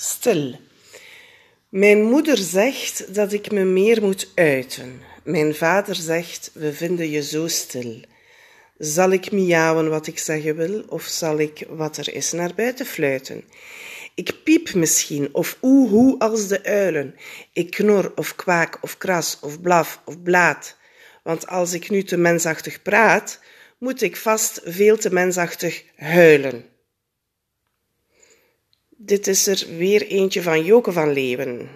Stil. Mijn moeder zegt dat ik me meer moet uiten. Mijn vader zegt, we vinden je zo stil. Zal ik miauwen wat ik zeggen wil, of zal ik wat er is naar buiten fluiten? Ik piep misschien, of oehoe als de uilen. Ik knor, of kwaak, of kras, of blaf, of blaat. Want als ik nu te mensachtig praat, moet ik vast veel te mensachtig huilen. Dit is er weer eentje van Joke van Leeuwen.